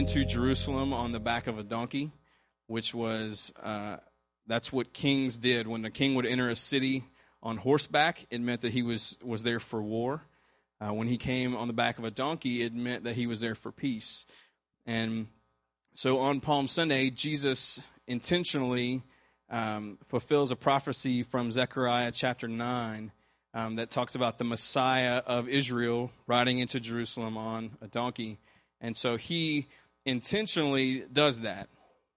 into Jerusalem on the back of a donkey, which was uh, that's what kings did. When the king would enter a city on horseback, it meant that he was was there for war. Uh, when he came on the back of a donkey, it meant that he was there for peace. And so on Palm Sunday, Jesus intentionally um, fulfills a prophecy from Zechariah chapter 9 um, that talks about the Messiah of Israel riding into Jerusalem on a donkey. And so he intentionally does that.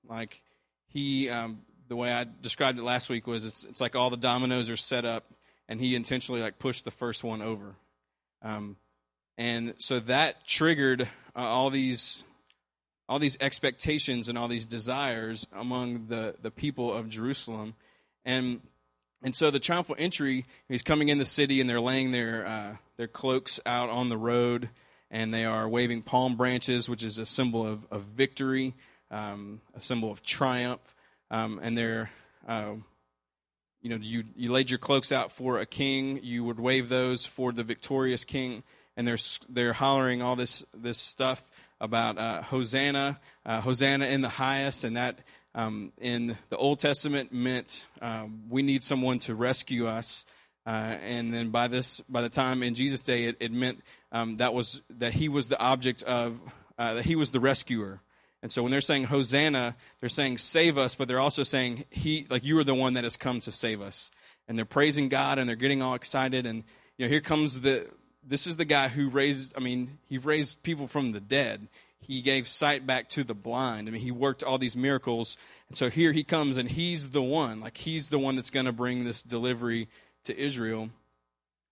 Like he, um, the way I described it last week was it's, it's like all the dominoes are set up, and he intentionally like pushed the first one over. Um, and so that triggered uh, all these all these expectations and all these desires among the, the people of Jerusalem. And and so the triumphal entry, he's coming in the city and they're laying their uh, their cloaks out on the road and they are waving palm branches, which is a symbol of, of victory, um, a symbol of triumph. Um, and they're, uh, you know, you, you laid your cloaks out for a king, you would wave those for the victorious king, and they're, they're hollering all this, this stuff about uh, Hosanna, uh, Hosanna in the highest, and that um, in the Old Testament meant um, we need someone to rescue us. Uh, and then by this, by the time in Jesus' day, it, it meant um, that was that he was the object of uh, that he was the rescuer. And so when they're saying Hosanna, they're saying save us, but they're also saying he like you are the one that has come to save us. And they're praising God and they're getting all excited. And you know here comes the this is the guy who raised. I mean he raised people from the dead. He gave sight back to the blind. I mean he worked all these miracles. And so here he comes and he's the one like he's the one that's going to bring this delivery to Israel.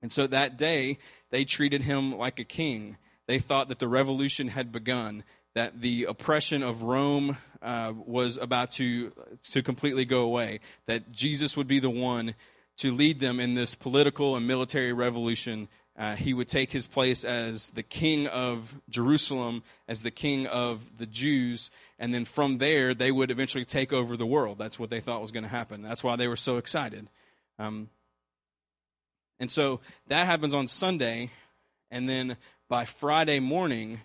And so that day, they treated him like a king. They thought that the revolution had begun, that the oppression of Rome uh, was about to, to completely go away, that Jesus would be the one to lead them in this political and military revolution. Uh, he would take his place as the king of Jerusalem, as the king of the Jews, and then from there, they would eventually take over the world. That's what they thought was going to happen. That's why they were so excited. Um, and so that happens on Sunday, and then by Friday morning,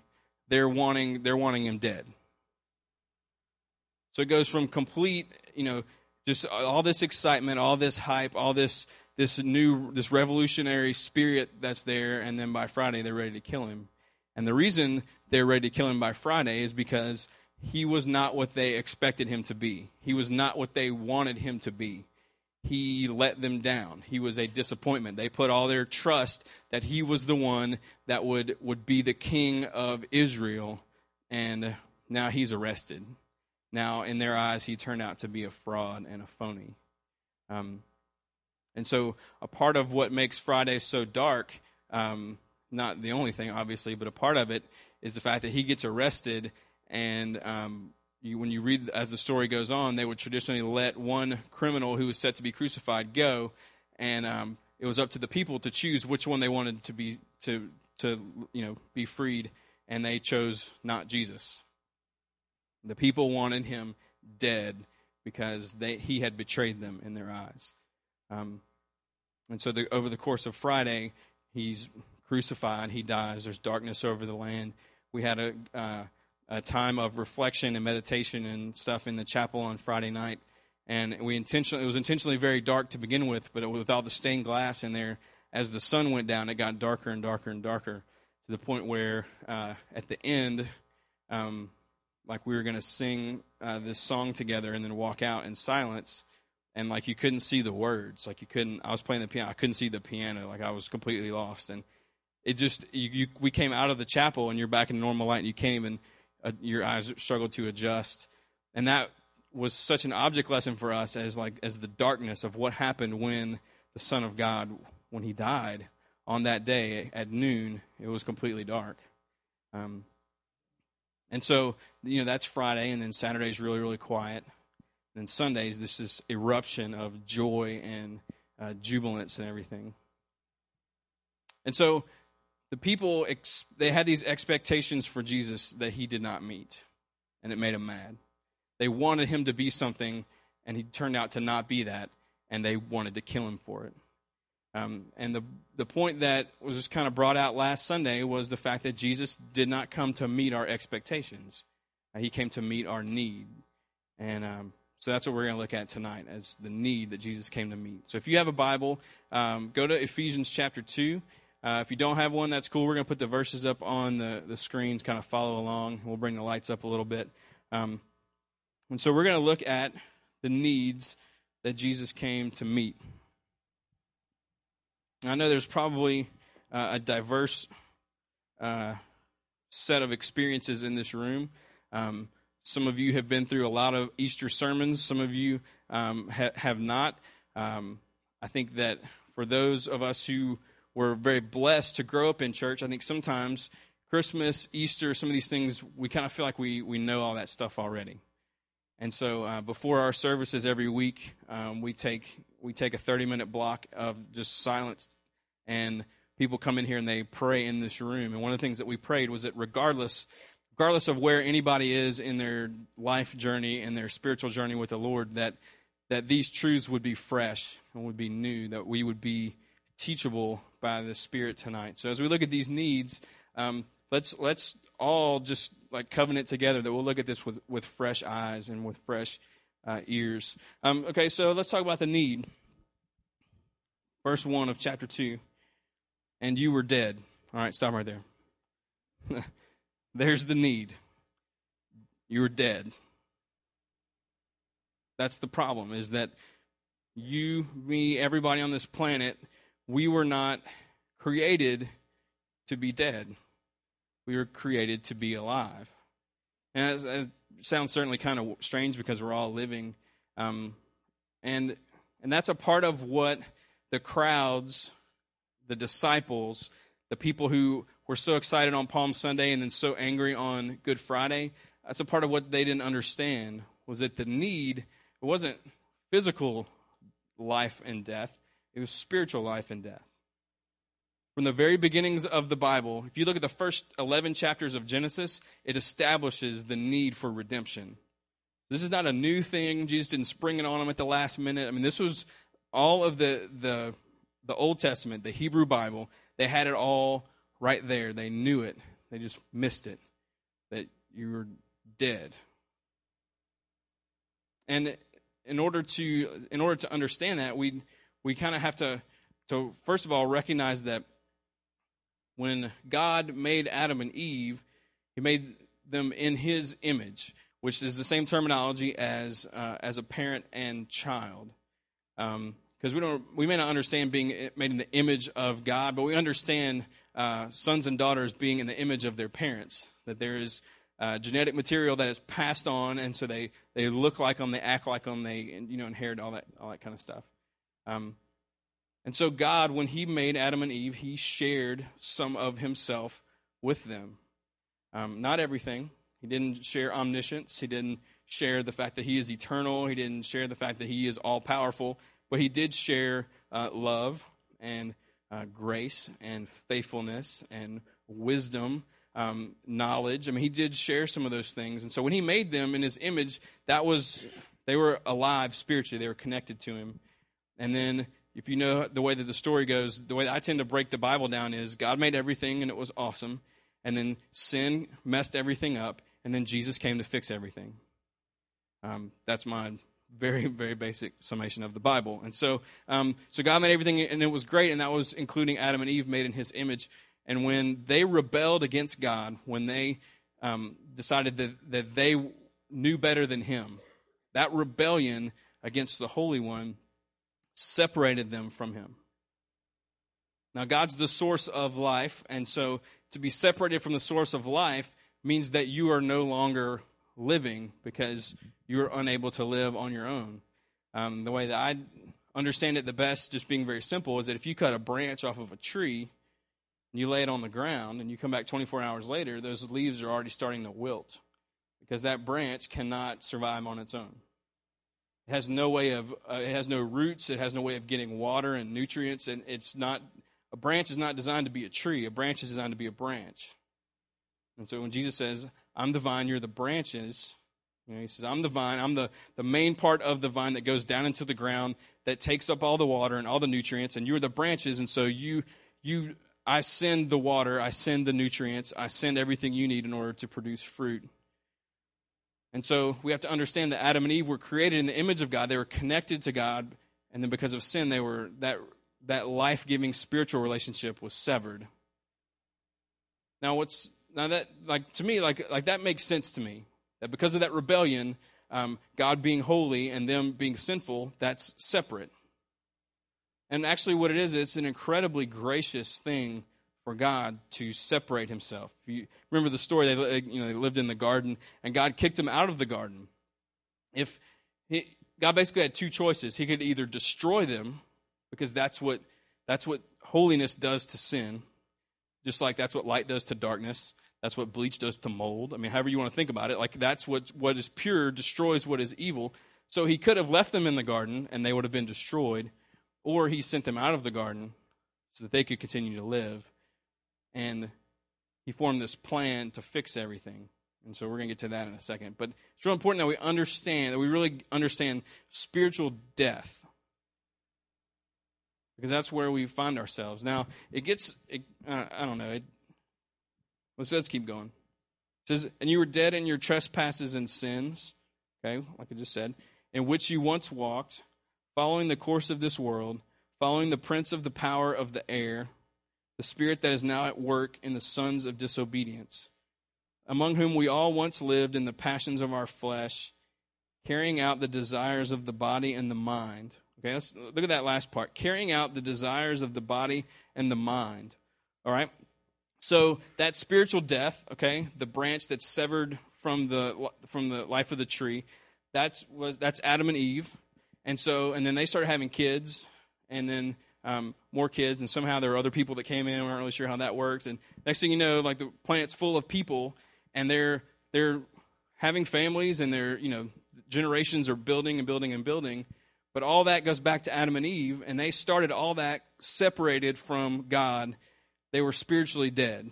they're wanting they're wanting him dead. So it goes from complete, you know, just all this excitement, all this hype, all this this new this revolutionary spirit that's there, and then by Friday they're ready to kill him. And the reason they're ready to kill him by Friday is because he was not what they expected him to be. He was not what they wanted him to be he let them down. He was a disappointment. They put all their trust that he was the one that would, would be the king of Israel, and now he's arrested. Now, in their eyes, he turned out to be a fraud and a phony. Um, and so, a part of what makes Friday so dark, um, not the only thing, obviously, but a part of it is the fact that he gets arrested and um, you, when you read as the story goes on, they would traditionally let one criminal who was set to be crucified go, and um, it was up to the people to choose which one they wanted to be to to you know be freed, and they chose not Jesus. The people wanted him dead because they, he had betrayed them in their eyes. Um, and so, the, over the course of Friday, he's crucified. He dies. There's darkness over the land. We had a uh, a time of reflection and meditation and stuff in the chapel on Friday night. And we intentionally, it was intentionally very dark to begin with, but with all the stained glass in there, as the sun went down, it got darker and darker and darker to the point where uh, at the end, um, like we were going to sing uh, this song together and then walk out in silence. And like you couldn't see the words, like you couldn't. I was playing the piano, I couldn't see the piano, like I was completely lost. And it just, you, you, we came out of the chapel and you're back in normal light, and you can't even your eyes struggle to adjust. And that was such an object lesson for us as like as the darkness of what happened when the Son of God when he died on that day at noon. It was completely dark. Um, and so you know that's Friday, and then Saturday's really really quiet. And then Sundays this is eruption of joy and uh, jubilance and everything. And so the people they had these expectations for Jesus that he did not meet, and it made them mad. They wanted him to be something, and he turned out to not be that, and they wanted to kill him for it. Um, and the the point that was just kind of brought out last Sunday was the fact that Jesus did not come to meet our expectations; uh, he came to meet our need, and um, so that's what we're going to look at tonight as the need that Jesus came to meet. So if you have a Bible, um, go to Ephesians chapter two. Uh, if you don't have one, that's cool. We're going to put the verses up on the, the screens, kind of follow along. We'll bring the lights up a little bit. Um, and so we're going to look at the needs that Jesus came to meet. I know there's probably uh, a diverse uh, set of experiences in this room. Um, some of you have been through a lot of Easter sermons, some of you um, ha- have not. Um, I think that for those of us who were very blessed to grow up in church, I think sometimes Christmas, Easter, some of these things, we kind of feel like we, we know all that stuff already. And so uh, before our services every week, um, we take we take a 30 minute block of just silence, and people come in here and they pray in this room. And one of the things that we prayed was that regardless regardless of where anybody is in their life journey and their spiritual journey with the Lord, that that these truths would be fresh and would be new, that we would be teachable by the Spirit tonight. So as we look at these needs, um, let's let's all just like covenant together that we'll look at this with with fresh eyes and with fresh uh, ears. Um, okay, so let's talk about the need. Verse one of chapter two, and you were dead. All right, stop right there. There's the need. You were dead. That's the problem. Is that you, me, everybody on this planet, we were not created to be dead we were created to be alive. And it sounds certainly kind of strange because we're all living, um, and and that's a part of what the crowds, the disciples, the people who were so excited on Palm Sunday and then so angry on Good Friday. That's a part of what they didn't understand was that the need it wasn't physical life and death; it was spiritual life and death from the very beginnings of the Bible, if you look at the first 11 chapters of Genesis, it establishes the need for redemption. This is not a new thing. Jesus didn't spring it on them at the last minute. I mean, this was all of the, the, the Old Testament, the Hebrew Bible. They had it all right there. They knew it. They just missed it. That you were dead. And in order to in order to understand that, we we kind of have to to first of all recognize that when God made Adam and Eve, he made them in his image, which is the same terminology as uh, as a parent and child. Because um, we don't, we may not understand being made in the image of God, but we understand uh, sons and daughters being in the image of their parents. That there is uh, genetic material that is passed on, and so they, they look like them, they act like them, they you know inherit all that all that kind of stuff. Um, and so, God, when He made Adam and Eve, He shared some of Himself with them. Um, not everything. He didn't share omniscience. He didn't share the fact that He is eternal. He didn't share the fact that He is all powerful. But He did share uh, love and uh, grace and faithfulness and wisdom, um, knowledge. I mean, He did share some of those things. And so, when He made them in His image, that was, they were alive spiritually, they were connected to Him. And then if you know the way that the story goes, the way I tend to break the Bible down is God made everything and it was awesome, and then sin messed everything up, and then Jesus came to fix everything. Um, that's my very very basic summation of the Bible. And so, um, so God made everything, and it was great, and that was including Adam and Eve made in His image. And when they rebelled against God, when they um, decided that that they knew better than Him, that rebellion against the Holy One separated them from him. Now, God's the source of life, and so to be separated from the source of life means that you are no longer living because you're unable to live on your own. Um, the way that I understand it the best, just being very simple, is that if you cut a branch off of a tree and you lay it on the ground and you come back 24 hours later, those leaves are already starting to wilt because that branch cannot survive on its own. It has no way of, uh, it has no roots. It has no way of getting water and nutrients, and it's not a branch is not designed to be a tree, a branch is designed to be a branch. And so when Jesus says, I'm the vine, you're the branches, you know, he says, I'm the vine, I'm the, the main part of the vine that goes down into the ground, that takes up all the water and all the nutrients, and you're the branches, and so you you I send the water, I send the nutrients, I send everything you need in order to produce fruit. And so we have to understand that Adam and Eve were created in the image of God. They were connected to God, and then because of sin, they were that that life-giving spiritual relationship was severed. Now what's now that like to me like like that makes sense to me that because of that rebellion, um, God being holy and them being sinful, that's separate. And actually, what it is, it's an incredibly gracious thing for God to separate Himself. You remember the story? They, uh, you know, they lived in the garden, and God kicked them out of the garden. If he, God basically had two choices, He could either destroy them, because that's what that's what holiness does to sin, just like that's what light does to darkness. That's what bleach does to mold. I mean, however you want to think about it, like that's what what is pure destroys what is evil. So he could have left them in the garden and they would have been destroyed, or he sent them out of the garden so that they could continue to live. And he formed this plan to fix everything. And so we're going to get to that in a second. But it's real important that we understand, that we really understand spiritual death. Because that's where we find ourselves. Now, it gets, it, I don't know, it, Let's, let's keep going. It says, And you were dead in your trespasses and sins, okay, like I just said, in which you once walked, following the course of this world, following the prince of the power of the air, the spirit that is now at work in the sons of disobedience, among whom we all once lived in the passions of our flesh, carrying out the desires of the body and the mind. Okay, let's look at that last part. Carrying out the desires of the body and the mind. All right? So that spiritual death, okay, the branch that's severed from the from the life of the tree, that's was that's Adam and Eve, and so and then they started having kids, and then um, more kids, and somehow there were other people that came in. We aren't really sure how that worked, and next thing you know, like the planet's full of people, and they're they're having families, and they're you know generations are building and building and building. But all that goes back to Adam and Eve, and they started all that separated from God they were spiritually dead.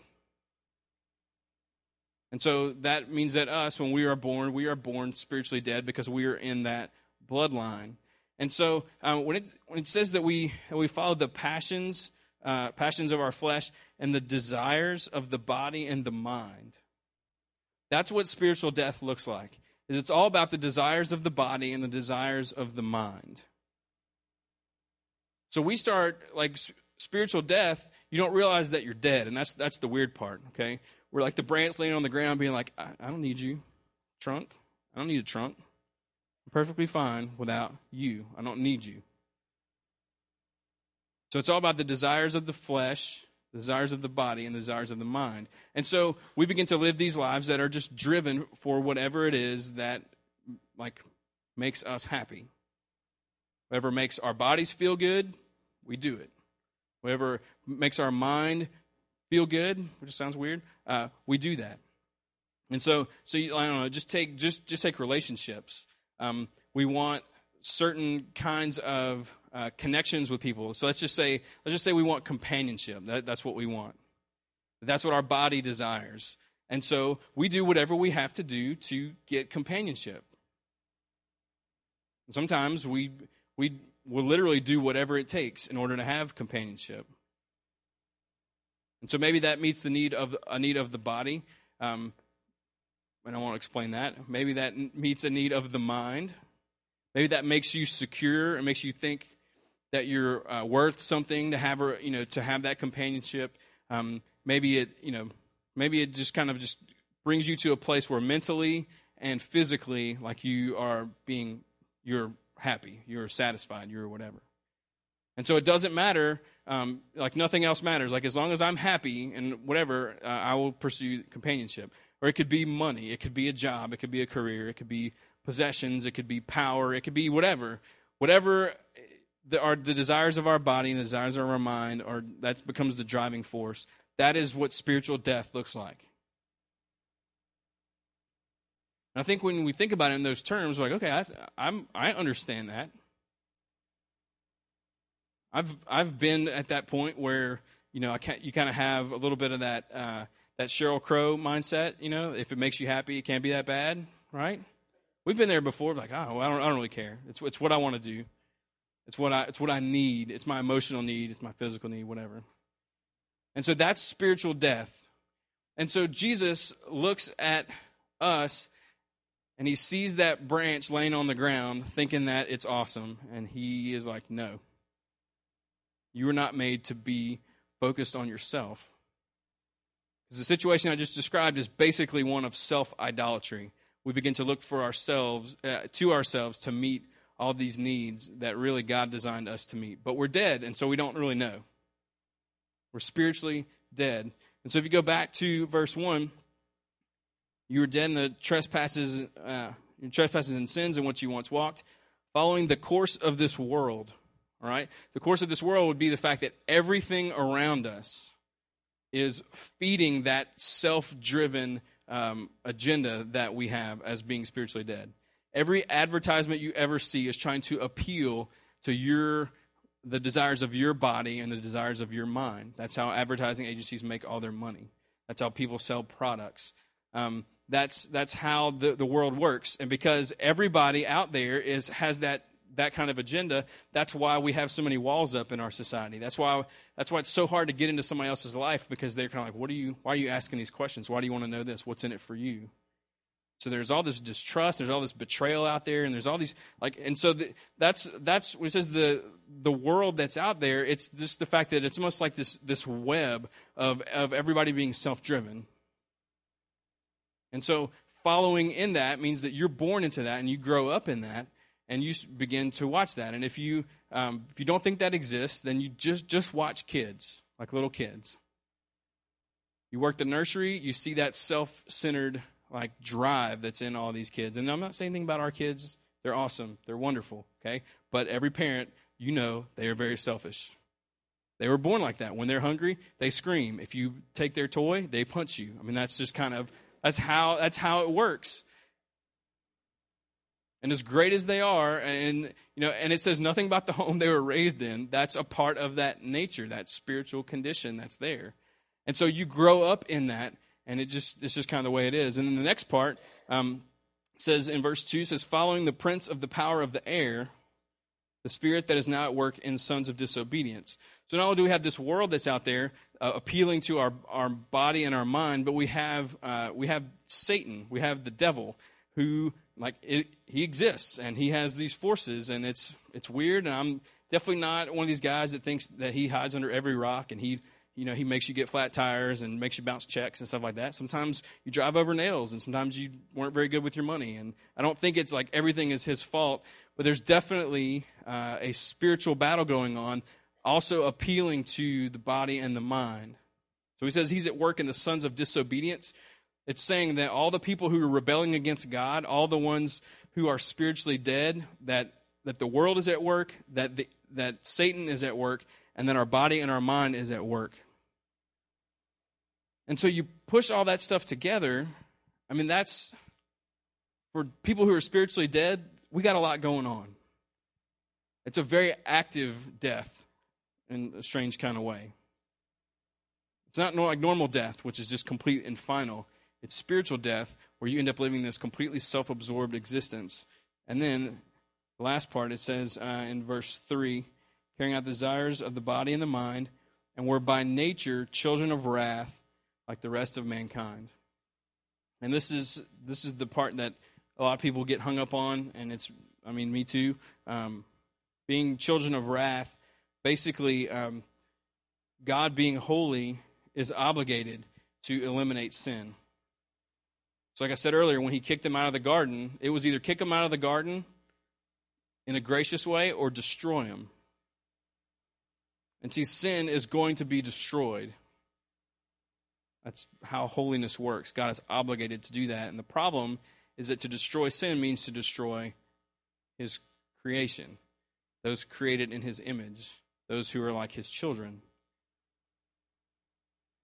And so that means that us, when we are born, we are born spiritually dead because we are in that bloodline. And so um, when, it, when it says that we, we follow the passions, uh, passions of our flesh and the desires of the body and the mind, that's what spiritual death looks like. Is it's all about the desires of the body and the desires of the mind. So we start like spiritual death, you don't realize that you're dead, and that's that's the weird part. Okay, we're like the branch laying on the ground, being like, I, I don't need you, trunk. I don't need a trunk. Perfectly fine without you. I don't need you. So it's all about the desires of the flesh, the desires of the body, and the desires of the mind. And so we begin to live these lives that are just driven for whatever it is that like makes us happy. Whatever makes our bodies feel good, we do it whatever makes our mind feel good, which sounds weird, uh, we do that. And so, so you, I don't know. Just take just just take relationships. Um, we want certain kinds of uh, connections with people. So let's just say let's just say we want companionship. That, that's what we want. That's what our body desires. And so we do whatever we have to do to get companionship. Sometimes we we will literally do whatever it takes in order to have companionship. And so maybe that meets the need of a need of the body. Um, and I won't explain that. Maybe that meets a need of the mind. Maybe that makes you secure and makes you think that you're uh, worth something to have, you know, to have that companionship. Um, maybe it, you know, maybe it just kind of just brings you to a place where mentally and physically, like you are being, you're happy, you're satisfied, you're whatever. And so it doesn't matter, um, like nothing else matters. Like as long as I'm happy and whatever, uh, I will pursue companionship. Or it could be money, it could be a job, it could be a career, it could be possessions, it could be power, it could be whatever. Whatever the, are the desires of our body and the desires of our mind, or that becomes the driving force. That is what spiritual death looks like. And I think when we think about it in those terms, we're like, okay, I, I'm, I understand that. I've I've been at that point where you know I can't, you kind of have a little bit of that uh, that Sheryl Crow mindset. You know, if it makes you happy, it can't be that bad, right? We've been there before. Like, oh, I don't I don't really care. It's it's what I want to do. It's what I it's what I need. It's my emotional need. It's my physical need. Whatever. And so that's spiritual death. And so Jesus looks at us and he sees that branch laying on the ground, thinking that it's awesome. And he is like, no. You were not made to be focused on yourself. Because the situation I just described is basically one of self idolatry. We begin to look for ourselves, uh, to ourselves, to meet all these needs that really God designed us to meet. But we're dead, and so we don't really know. We're spiritually dead. And so if you go back to verse 1, you were dead in the trespasses, uh, trespasses and sins in which you once walked, following the course of this world all right? The course of this world would be the fact that everything around us is feeding that self driven um, agenda that we have as being spiritually dead. Every advertisement you ever see is trying to appeal to your the desires of your body and the desires of your mind. That's how advertising agencies make all their money. That's how people sell products. Um, that's that's how the, the world works. And because everybody out there is has that that kind of agenda, that's why we have so many walls up in our society. That's why that's why it's so hard to get into somebody else's life because they're kind of like, "What are you? Why are you asking these questions? Why do you want to know this? What's in it for you?" So there's all this distrust, there's all this betrayal out there, and there's all these like, and so the, that's that's what says the the world that's out there. It's just the fact that it's almost like this this web of of everybody being self driven, and so following in that means that you're born into that and you grow up in that and you begin to watch that. And if you um, if you don't think that exists, then you just just watch kids like little kids. You work the nursery, you see that self-centered like drive that's in all these kids. And I'm not saying anything about our kids; they're awesome, they're wonderful. Okay, but every parent, you know, they are very selfish. They were born like that. When they're hungry, they scream. If you take their toy, they punch you. I mean, that's just kind of that's how that's how it works. And as great as they are, and you know, and it says nothing about the home they were raised in, that's a part of that nature, that spiritual condition that's there. And so you grow up in that, and it just it's just kind of the way it is. And then the next part um, says in verse two says, following the prince of the power of the air, the spirit that is now at work in sons of disobedience. So not only do we have this world that's out there uh, appealing to our, our body and our mind, but we have uh, we have Satan, we have the devil, who like it, he exists and he has these forces and it's it's weird and i'm definitely not one of these guys that thinks that he hides under every rock and he you know he makes you get flat tires and makes you bounce checks and stuff like that. Sometimes you drive over nails and sometimes you weren't very good with your money and i don't think it's like everything is his fault but there's definitely uh, a spiritual battle going on also appealing to the body and the mind. So he says he's at work in the sons of disobedience it's saying that all the people who are rebelling against God, all the ones who are spiritually dead, that, that the world is at work, that, the, that Satan is at work, and that our body and our mind is at work. And so you push all that stuff together. I mean, that's for people who are spiritually dead, we got a lot going on. It's a very active death in a strange kind of way. It's not like normal death, which is just complete and final. It's spiritual death where you end up living this completely self absorbed existence. And then the last part, it says uh, in verse 3 carrying out desires of the body and the mind, and we're by nature children of wrath like the rest of mankind. And this is this is the part that a lot of people get hung up on, and it's I mean me too. Um, being children of wrath, basically, um, God being holy is obligated to eliminate sin. So, like I said earlier, when he kicked them out of the garden, it was either kick them out of the garden in a gracious way or destroy them. And see, sin is going to be destroyed. That's how holiness works. God is obligated to do that. And the problem is that to destroy sin means to destroy his creation, those created in his image, those who are like his children.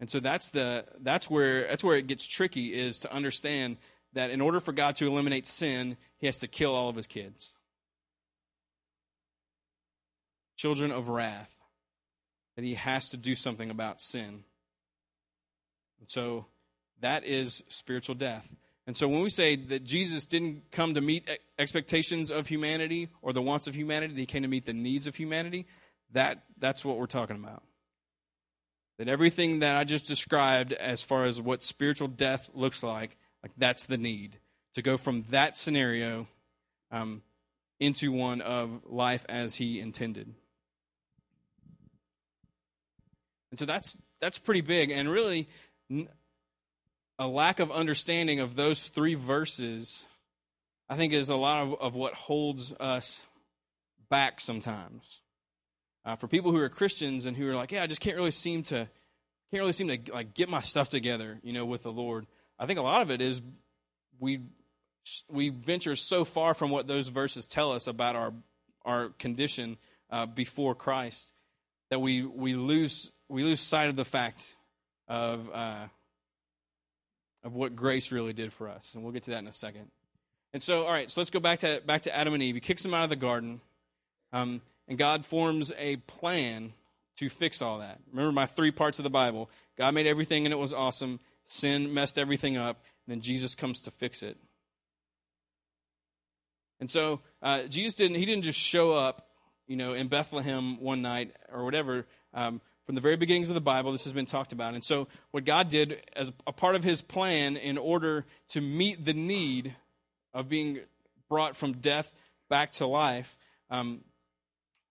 And so that's the that's where that's where it gets tricky is to understand that in order for God to eliminate sin, he has to kill all of his kids. Children of wrath. that he has to do something about sin. And so that is spiritual death. And so when we say that Jesus didn't come to meet expectations of humanity or the wants of humanity, he came to meet the needs of humanity, that that's what we're talking about. That everything that I just described as far as what spiritual death looks like, like that's the need to go from that scenario um, into one of life as he intended. And so that's that's pretty big, and really a lack of understanding of those three verses, I think, is a lot of, of what holds us back sometimes. Uh, for people who are Christians and who are like, yeah, I just can't really seem to can't really seem to like get my stuff together, you know, with the Lord. I think a lot of it is we we venture so far from what those verses tell us about our our condition uh, before Christ that we we lose we lose sight of the fact of uh, of what grace really did for us, and we'll get to that in a second. And so, all right, so let's go back to back to Adam and Eve. He kicks them out of the garden, um, and God forms a plan to fix all that. Remember my three parts of the Bible: God made everything, and it was awesome. Sin messed everything up, and then Jesus comes to fix it. And so uh, Jesus didn't he didn't just show up, you know, in Bethlehem one night or whatever. Um, from the very beginnings of the Bible, this has been talked about. And so, what God did as a part of his plan in order to meet the need of being brought from death back to life um,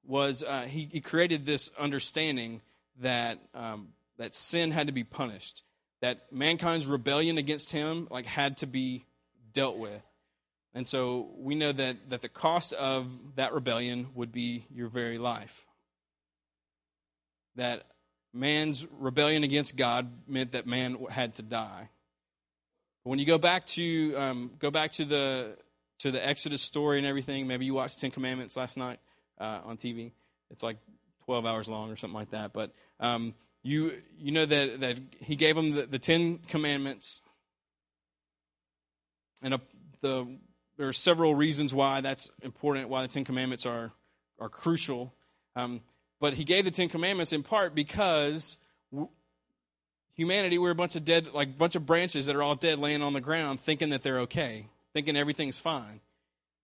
was uh, he, he, created this understanding that, um, that sin had to be punished, that mankind's rebellion against him like had to be dealt with. And so we know that, that the cost of that rebellion would be your very life that man's rebellion against God meant that man had to die. When you go back to um, go back to the to the Exodus story and everything, maybe you watched Ten Commandments last night uh, on TV. It's like twelve hours long or something like that. But um, you you know that that he gave them the, the Ten Commandments, and a, the there are several reasons why that's important. Why the Ten Commandments are are crucial. Um, but he gave the Ten Commandments in part because humanity, we're a bunch of dead, like a bunch of branches that are all dead laying on the ground thinking that they're okay, thinking everything's fine.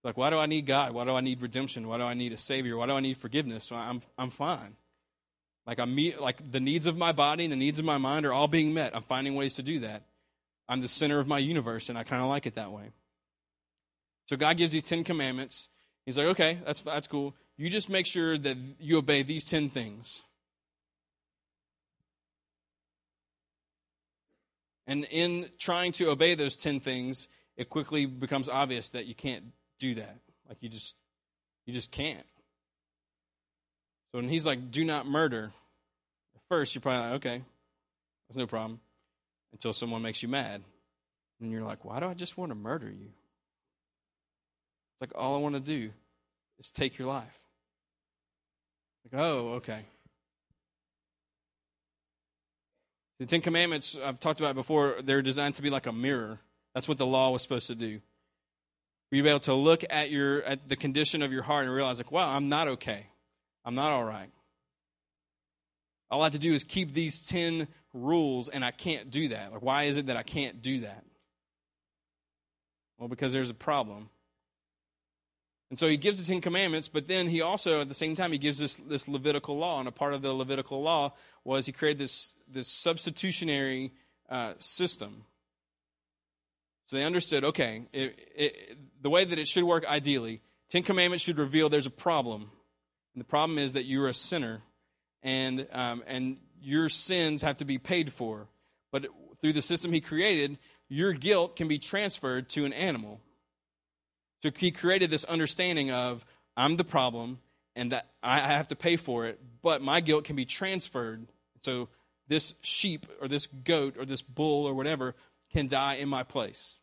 Like, why do I need God? Why do I need redemption? Why do I need a Savior? Why do I need forgiveness? I'm, I'm fine. Like, I'm like the needs of my body and the needs of my mind are all being met. I'm finding ways to do that. I'm the center of my universe, and I kind of like it that way. So God gives these Ten Commandments. He's like, okay, that's, that's cool. You just make sure that you obey these 10 things. And in trying to obey those 10 things, it quickly becomes obvious that you can't do that. Like you just you just can't. So when he's like, do not murder, at first you're probably like, okay, there's no problem. Until someone makes you mad. And you're like, why do I just want to murder you? It's like all I want to do is take your life. Like, oh, okay. The Ten Commandments, I've talked about before, they're designed to be like a mirror. That's what the law was supposed to do. For you be able to look at your at the condition of your heart and realize, like, wow, I'm not okay. I'm not all right. All I have to do is keep these ten rules, and I can't do that. Like, why is it that I can't do that? Well, because there's a problem. And so he gives the Ten Commandments, but then he also, at the same time, he gives this, this Levitical law. And a part of the Levitical law was he created this, this substitutionary uh, system. So they understood okay, it, it, the way that it should work ideally, Ten Commandments should reveal there's a problem. And the problem is that you're a sinner, and, um, and your sins have to be paid for. But through the system he created, your guilt can be transferred to an animal. So he created this understanding of I'm the problem and that I have to pay for it, but my guilt can be transferred. So this sheep or this goat or this bull or whatever can die in my place.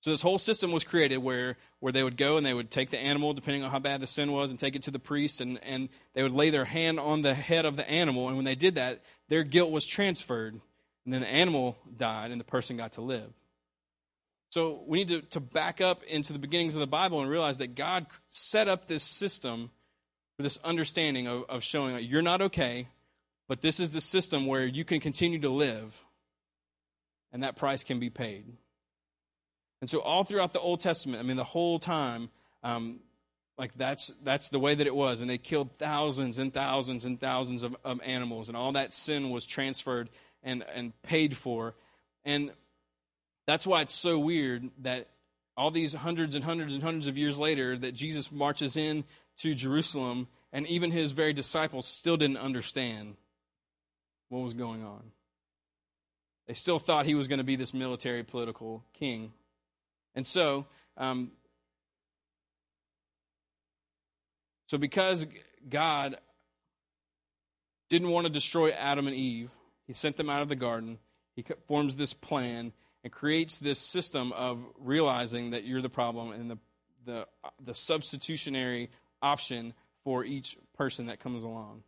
So this whole system was created where, where they would go and they would take the animal, depending on how bad the sin was, and take it to the priest, and, and they would lay their hand on the head of the animal. And when they did that, their guilt was transferred, and then the animal died, and the person got to live. So we need to, to back up into the beginnings of the Bible and realize that God set up this system for this understanding of, of showing that you're not okay, but this is the system where you can continue to live, and that price can be paid. And so, all throughout the Old Testament, I mean, the whole time, um, like that's that's the way that it was, and they killed thousands and thousands and thousands of, of animals, and all that sin was transferred and and paid for, and that's why it's so weird that all these hundreds and hundreds and hundreds of years later that Jesus marches in to Jerusalem, and even his very disciples still didn't understand what was going on. They still thought he was going to be this military political king. And so, um, so because God didn't want to destroy Adam and Eve, he sent them out of the garden. He forms this plan and creates this system of realizing that you're the problem and the, the, the substitutionary option for each person that comes along.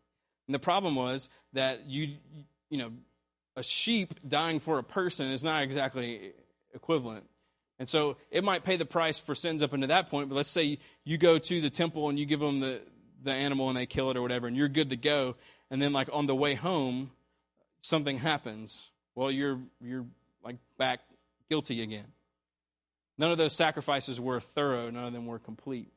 And the problem was that you, you know, a sheep dying for a person is not exactly equivalent. And so it might pay the price for sins up until that point, but let's say you go to the temple and you give them the, the animal and they kill it or whatever, and you're good to go. And then, like, on the way home, something happens. Well, you're, you're like back guilty again. None of those sacrifices were thorough, none of them were complete.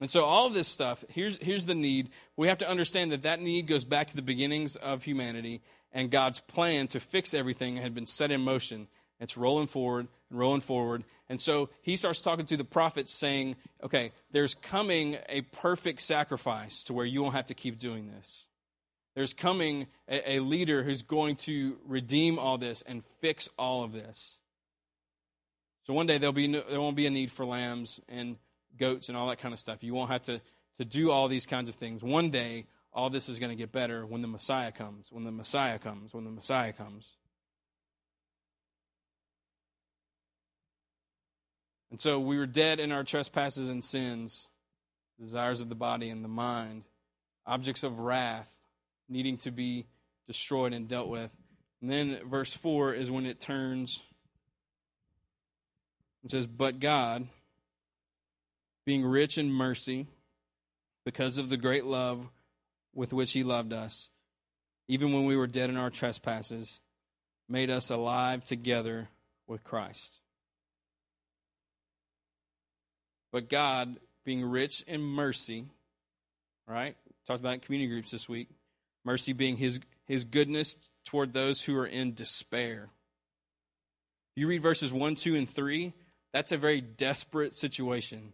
And so, all of this stuff, here's, here's the need. We have to understand that that need goes back to the beginnings of humanity, and God's plan to fix everything had been set in motion. It's rolling forward and rolling forward. And so he starts talking to the prophets, saying, Okay, there's coming a perfect sacrifice to where you won't have to keep doing this. There's coming a, a leader who's going to redeem all this and fix all of this. So one day there'll be no, there won't be a need for lambs and goats and all that kind of stuff. You won't have to, to do all these kinds of things. One day, all this is going to get better when the Messiah comes, when the Messiah comes, when the Messiah comes. And so we were dead in our trespasses and sins, desires of the body and the mind, objects of wrath, needing to be destroyed and dealt with. And then verse 4 is when it turns. It says, But God, being rich in mercy, because of the great love with which He loved us, even when we were dead in our trespasses, made us alive together with Christ. But God, being rich in mercy, right? Talked about it in community groups this week. Mercy being his, his goodness toward those who are in despair. You read verses 1, 2, and 3, that's a very desperate situation.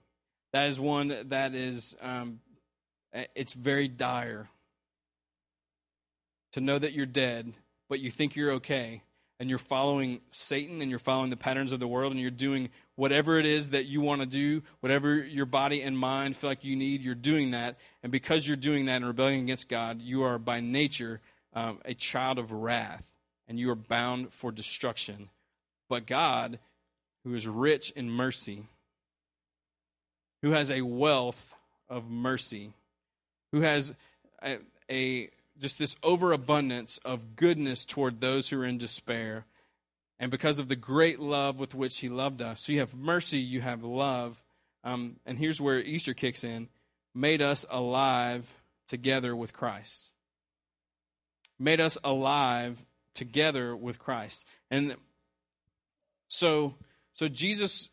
That is one that is, um, it's very dire. To know that you're dead, but you think you're okay, and you're following Satan and you're following the patterns of the world, and you're doing whatever it is that you want to do, whatever your body and mind feel like you need, you're doing that. And because you're doing that in rebellion against God, you are by nature um, a child of wrath, and you are bound for destruction. But God, who is rich in mercy, who has a wealth of mercy, who has a, a just this overabundance of goodness toward those who are in despair and because of the great love with which he loved us. So you have mercy, you have love. Um, and here's where Easter kicks in made us alive together with Christ. Made us alive together with Christ. And so, so Jesus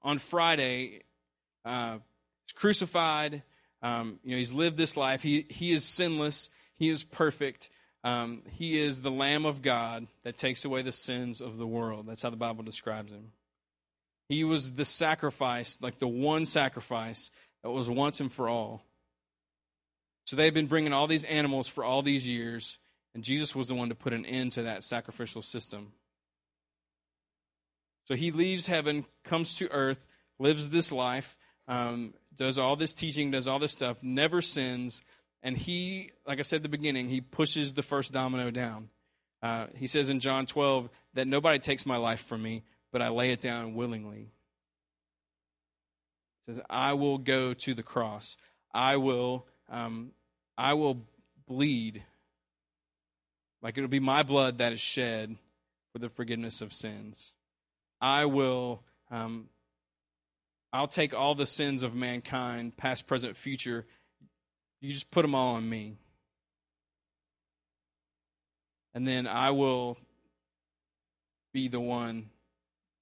on Friday uh, crucified. Um, you know, he's lived this life. He, he is sinless. He is perfect. Um, he is the Lamb of God that takes away the sins of the world. That's how the Bible describes him. He was the sacrifice, like the one sacrifice that was once and for all. So they've been bringing all these animals for all these years, and Jesus was the one to put an end to that sacrificial system. So he leaves heaven, comes to earth, lives this life, um, does all this teaching, does all this stuff, never sins, and he, like I said at the beginning, he pushes the first domino down. Uh, he says in John 12 that nobody takes my life from me, but I lay it down willingly. He says, I will go to the cross. I will, um, I will bleed. Like it'll be my blood that is shed for the forgiveness of sins. I will um, I'll take all the sins of mankind, past, present, future. You just put them all on me. And then I will be the one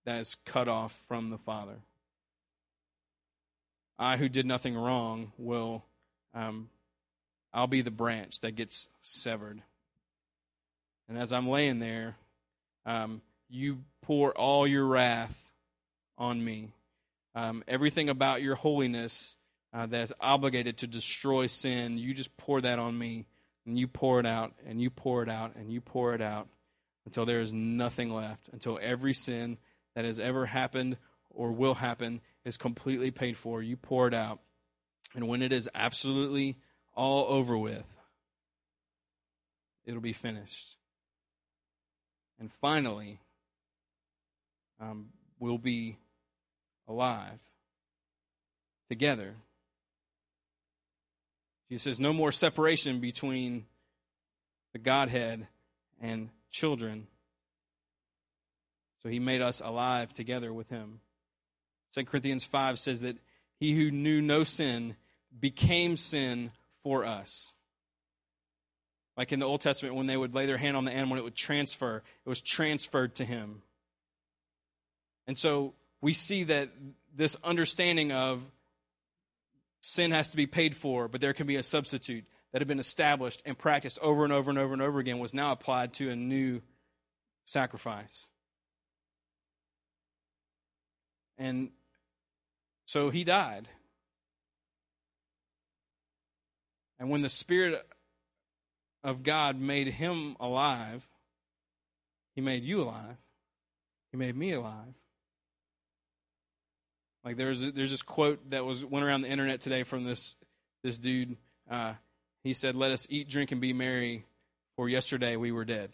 that is cut off from the Father. I, who did nothing wrong, will, um, I'll be the branch that gets severed. And as I'm laying there, um, you pour all your wrath on me. Um, everything about your holiness uh, that is obligated to destroy sin, you just pour that on me. And you pour it out, and you pour it out, and you pour it out until there is nothing left, until every sin that has ever happened or will happen is completely paid for. You pour it out. And when it is absolutely all over with, it'll be finished. And finally, um, we'll be alive together. Jesus says, No more separation between the Godhead and children. So he made us alive together with him. 2 Corinthians 5 says that he who knew no sin became sin for us. Like in the Old Testament, when they would lay their hand on the animal, it would transfer. It was transferred to him. And so we see that this understanding of sin has to be paid for, but there can be a substitute that had been established and practiced over and over and over and over again was now applied to a new sacrifice. And so he died. And when the Spirit of God made him alive, he made you alive. He made me alive. Like there's there's this quote that was went around the internet today from this this dude. Uh, he said, "Let us eat, drink, and be merry, for yesterday we were dead."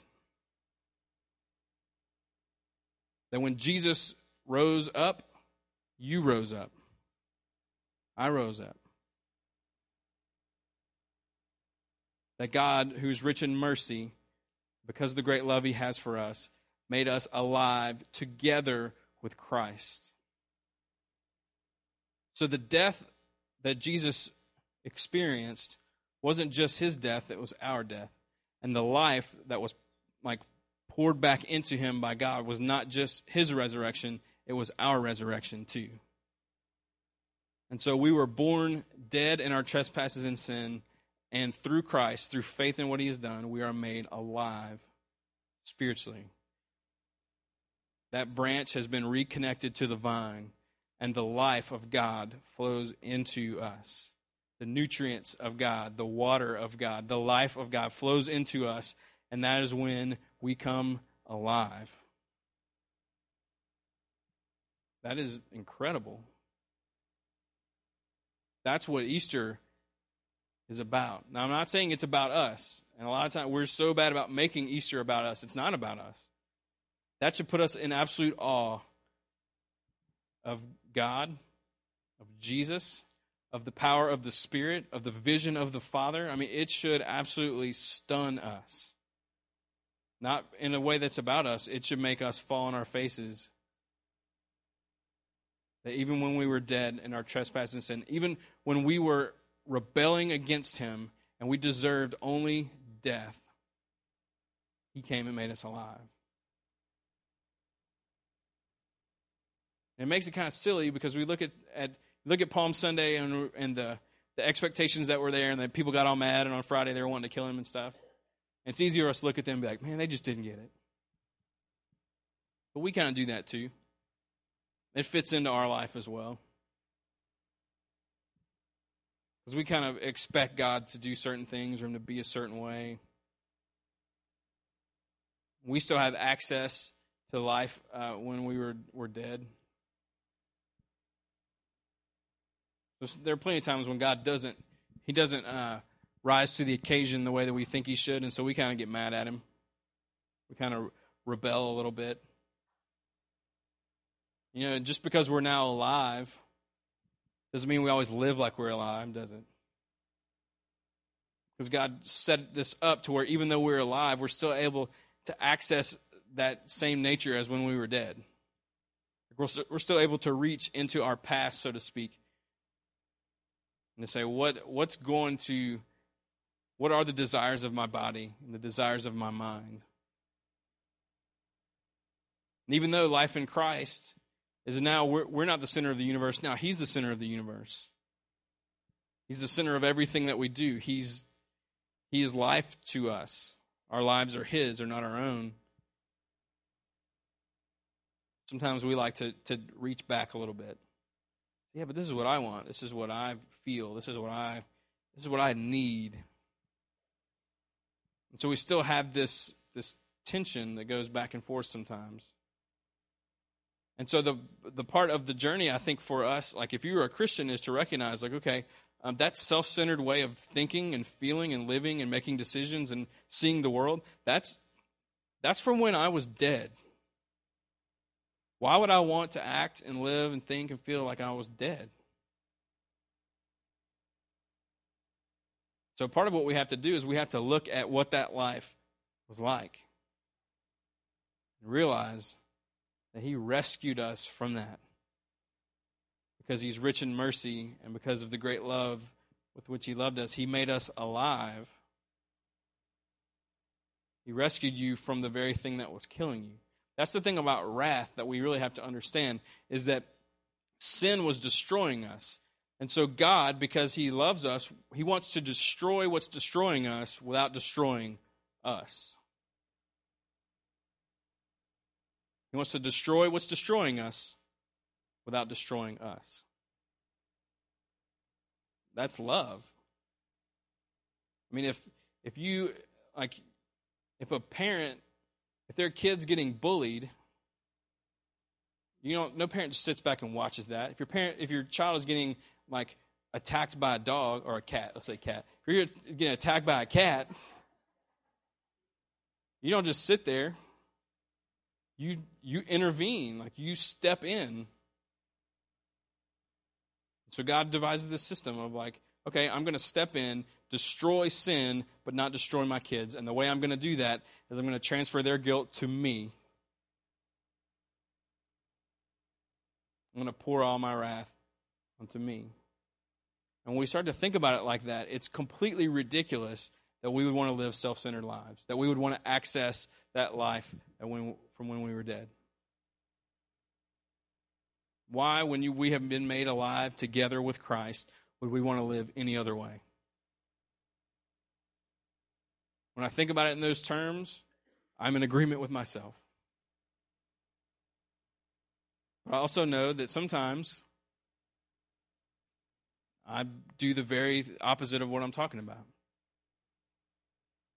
That when Jesus rose up, you rose up. I rose up. that God, who's rich in mercy, because of the great love he has for us, made us alive together with Christ. So the death that Jesus experienced wasn't just his death, it was our death. And the life that was like poured back into him by God was not just his resurrection, it was our resurrection too. And so we were born dead in our trespasses and sin and through Christ, through faith in what he has done, we are made alive spiritually. That branch has been reconnected to the vine, and the life of God flows into us. The nutrients of God, the water of God, the life of God flows into us, and that is when we come alive. That is incredible. That's what Easter is about. Now, I'm not saying it's about us. And a lot of times we're so bad about making Easter about us. It's not about us. That should put us in absolute awe of God, of Jesus, of the power of the Spirit, of the vision of the Father. I mean, it should absolutely stun us. Not in a way that's about us, it should make us fall on our faces. That even when we were dead in our trespasses and sin, even when we were rebelling against him, and we deserved only death, he came and made us alive. And it makes it kind of silly because we look at, at look at Palm Sunday and, and the, the expectations that were there, and that people got all mad, and on Friday they were wanting to kill him and stuff. And it's easier for us to look at them and be like, man, they just didn't get it. But we kind of do that too. It fits into our life as well. Because we kind of expect God to do certain things or Him to be a certain way. We still have access to life uh, when we were, were dead. There are plenty of times when God doesn't, He doesn't uh, rise to the occasion the way that we think He should, and so we kind of get mad at Him. We kind of rebel a little bit. You know, just because we're now alive doesn't mean we always live like we're alive, does it? Because God set this up to where even though we're alive, we're still able to access that same nature as when we were dead. We're still able to reach into our past, so to speak, and to say, what, what's going to, what are the desires of my body and the desires of my mind? And even though life in Christ is now, we're, we're not the center of the universe, now He's the center of the universe. He's the center of everything that we do. He's, he is life to us. Our lives are His, are not our own. Sometimes we like to, to reach back a little bit. Yeah, but this is what I want. This is what I feel. This is what I this is what I need. And so we still have this this tension that goes back and forth sometimes. And so the the part of the journey I think for us, like if you're a Christian, is to recognize like, okay, um, that self-centered way of thinking and feeling and living and making decisions and seeing the world, that's that's from when I was dead. Why would I want to act and live and think and feel like I was dead? So, part of what we have to do is we have to look at what that life was like and realize that He rescued us from that because He's rich in mercy and because of the great love with which He loved us. He made us alive. He rescued you from the very thing that was killing you. That's the thing about wrath that we really have to understand is that sin was destroying us. And so God, because he loves us, he wants to destroy what's destroying us without destroying us. He wants to destroy what's destroying us without destroying us. That's love. I mean, if if you like if a parent if their kid's getting bullied, you know, no parent just sits back and watches that. If your parent, if your child is getting like attacked by a dog or a cat, let's say cat, if you're getting attacked by a cat, you don't just sit there. You you intervene, like you step in. So God devises this system of like, okay, I'm going to step in, destroy sin, but not destroy my kids. And the way I'm going to do that is I'm going to transfer their guilt to me. I'm going to pour all my wrath onto me. And when we start to think about it like that, it's completely ridiculous that we would want to live self centered lives, that we would want to access that life from when we were dead. Why, when you, we have been made alive together with Christ, would we want to live any other way? When I think about it in those terms, I'm in agreement with myself. But I also know that sometimes I do the very opposite of what I'm talking about.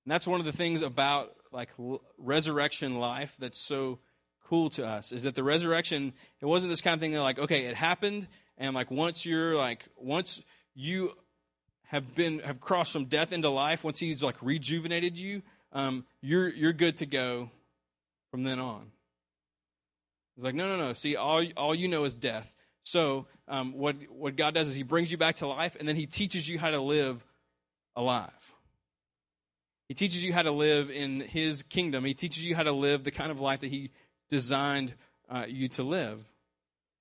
And that's one of the things about like resurrection life that's so cool to us is that the resurrection it wasn't this kind of thing that like okay it happened and like once you're like once you have been have crossed from death into life, once He's like rejuvenated you, um, you're you're good to go from then on. it's like, no, no, no. See, all all you know is death. So um, what what God does is He brings you back to life, and then He teaches you how to live alive. He teaches you how to live in His kingdom. He teaches you how to live the kind of life that He designed uh, you to live.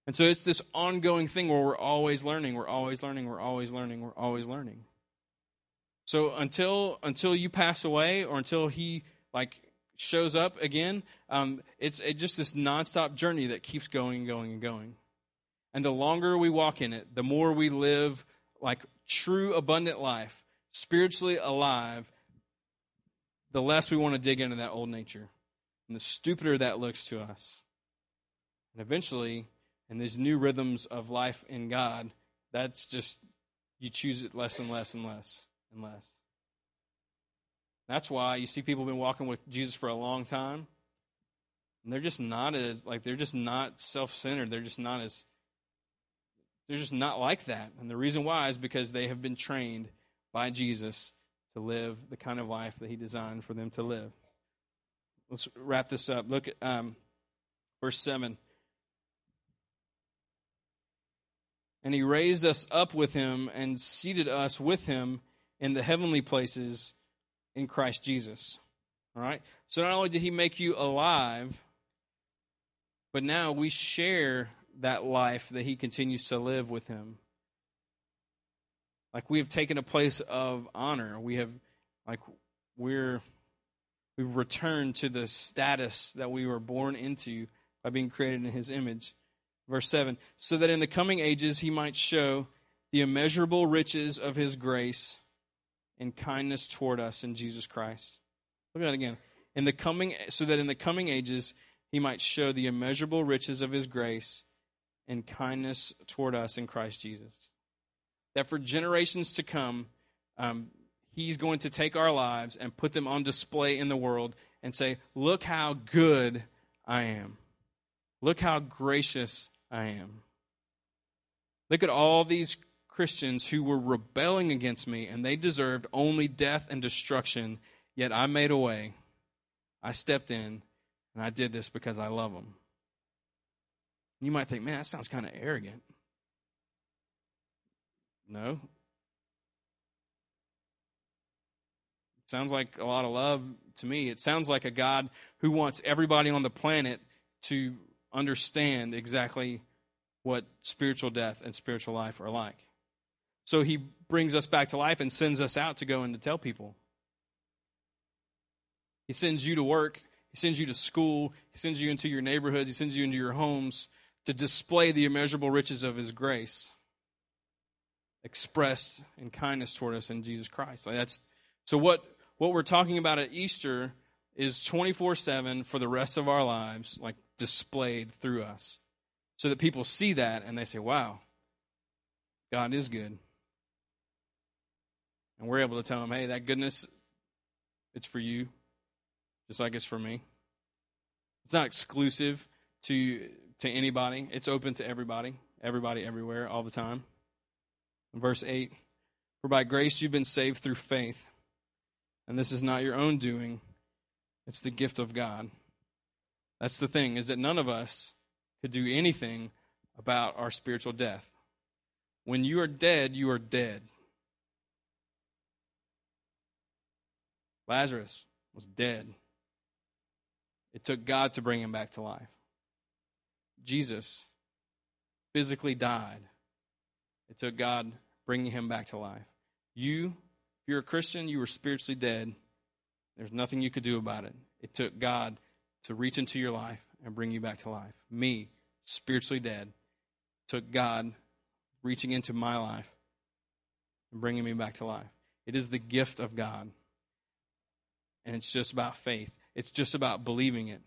And so it's this ongoing thing where we're always learning, we're always learning, we're always learning, we're always learning. So until until you pass away or until he like shows up again, um, it's it just this nonstop journey that keeps going and going and going. And the longer we walk in it, the more we live like true abundant life, spiritually alive, the less we want to dig into that old nature. And the stupider that looks to us. And eventually, in these new rhythms of life in God, that's just, you choose it less and less and less and less. That's why you see people have been walking with Jesus for a long time, and they're just not as, like, they're just not self centered. They're just not as, they're just not like that. And the reason why is because they have been trained by Jesus to live the kind of life that he designed for them to live. Let's wrap this up. Look at um, verse 7. And he raised us up with him and seated us with him in the heavenly places in Christ Jesus. All right? So not only did he make you alive, But now we share that life that he continues to live with him. Like we have taken a place of honor. We have like we're we've returned to the status that we were born into by being created in his image. Verse 7 so that in the coming ages he might show the immeasurable riches of his grace and kindness toward us in Jesus Christ. Look at that again. In the coming so that in the coming ages he might show the immeasurable riches of his grace and kindness toward us in Christ Jesus. That for generations to come, um, he's going to take our lives and put them on display in the world and say, Look how good I am. Look how gracious I am. Look at all these Christians who were rebelling against me and they deserved only death and destruction, yet I made a way. I stepped in and I did this because I love them. You might think, man, that sounds kind of arrogant. No. It sounds like a lot of love to me. It sounds like a God who wants everybody on the planet to understand exactly what spiritual death and spiritual life are like. So he brings us back to life and sends us out to go and to tell people. He sends you to work, he sends you to school, he sends you into your neighborhoods, he sends you into your homes to display the immeasurable riches of his grace expressed in kindness toward us in Jesus Christ. Like that's so what what we're talking about at Easter is 24/7 for the rest of our lives like displayed through us. So that people see that and they say, "Wow, God is good." And we're able to tell them, "Hey, that goodness it's for you just like it's for me." It's not exclusive to to anybody. It's open to everybody, everybody everywhere all the time. Verse 8 For by grace you've been saved through faith, and this is not your own doing, it's the gift of God. That's the thing, is that none of us could do anything about our spiritual death. When you are dead, you are dead. Lazarus was dead. It took God to bring him back to life. Jesus physically died. It took God bringing him back to life. You, if you're a Christian, you were spiritually dead. There's nothing you could do about it. It took God to reach into your life and bring you back to life. Me, spiritually dead, took God reaching into my life and bringing me back to life. It is the gift of God. And it's just about faith, it's just about believing it.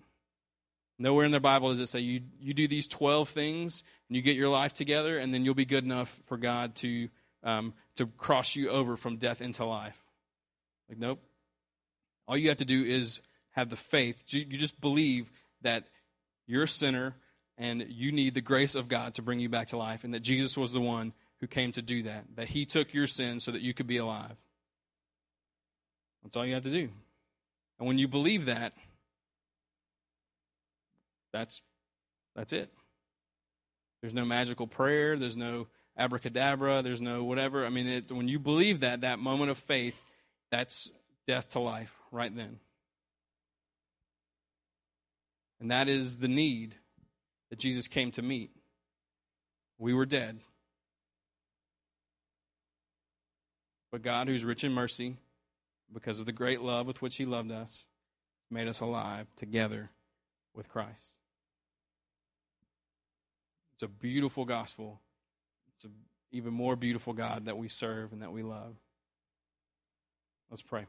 Nowhere in the Bible does it say you, you do these 12 things and you get your life together and then you'll be good enough for God to, um, to cross you over from death into life. Like, nope. All you have to do is have the faith. You just believe that you're a sinner and you need the grace of God to bring you back to life and that Jesus was the one who came to do that, that he took your sin so that you could be alive. That's all you have to do. And when you believe that, that's that's it. There's no magical prayer, there's no abracadabra, there's no whatever. I mean, it, when you believe that, that moment of faith, that's death to life right then. And that is the need that Jesus came to meet. We were dead. But God, who's rich in mercy, because of the great love with which He loved us, made us alive together with Christ. It's a beautiful gospel. It's an even more beautiful God that we serve and that we love. Let's pray.